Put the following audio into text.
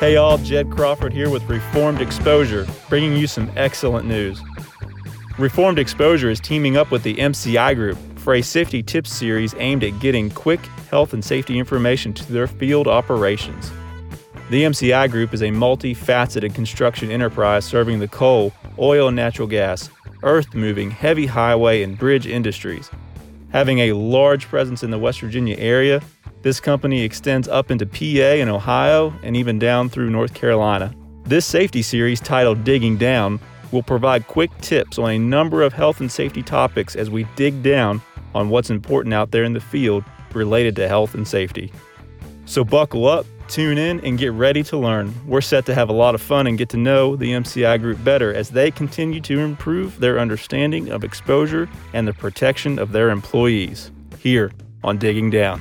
Hey all, Jed Crawford here with Reformed Exposure, bringing you some excellent news. Reformed Exposure is teaming up with the MCI Group for a safety tips series aimed at getting quick health and safety information to their field operations. The MCI Group is a multifaceted construction enterprise serving the coal, oil and natural gas, earth moving, heavy highway, and bridge industries. Having a large presence in the West Virginia area, this company extends up into PA and Ohio and even down through North Carolina. This safety series, titled Digging Down, will provide quick tips on a number of health and safety topics as we dig down on what's important out there in the field related to health and safety. So, buckle up, tune in, and get ready to learn. We're set to have a lot of fun and get to know the MCI group better as they continue to improve their understanding of exposure and the protection of their employees. Here on Digging Down.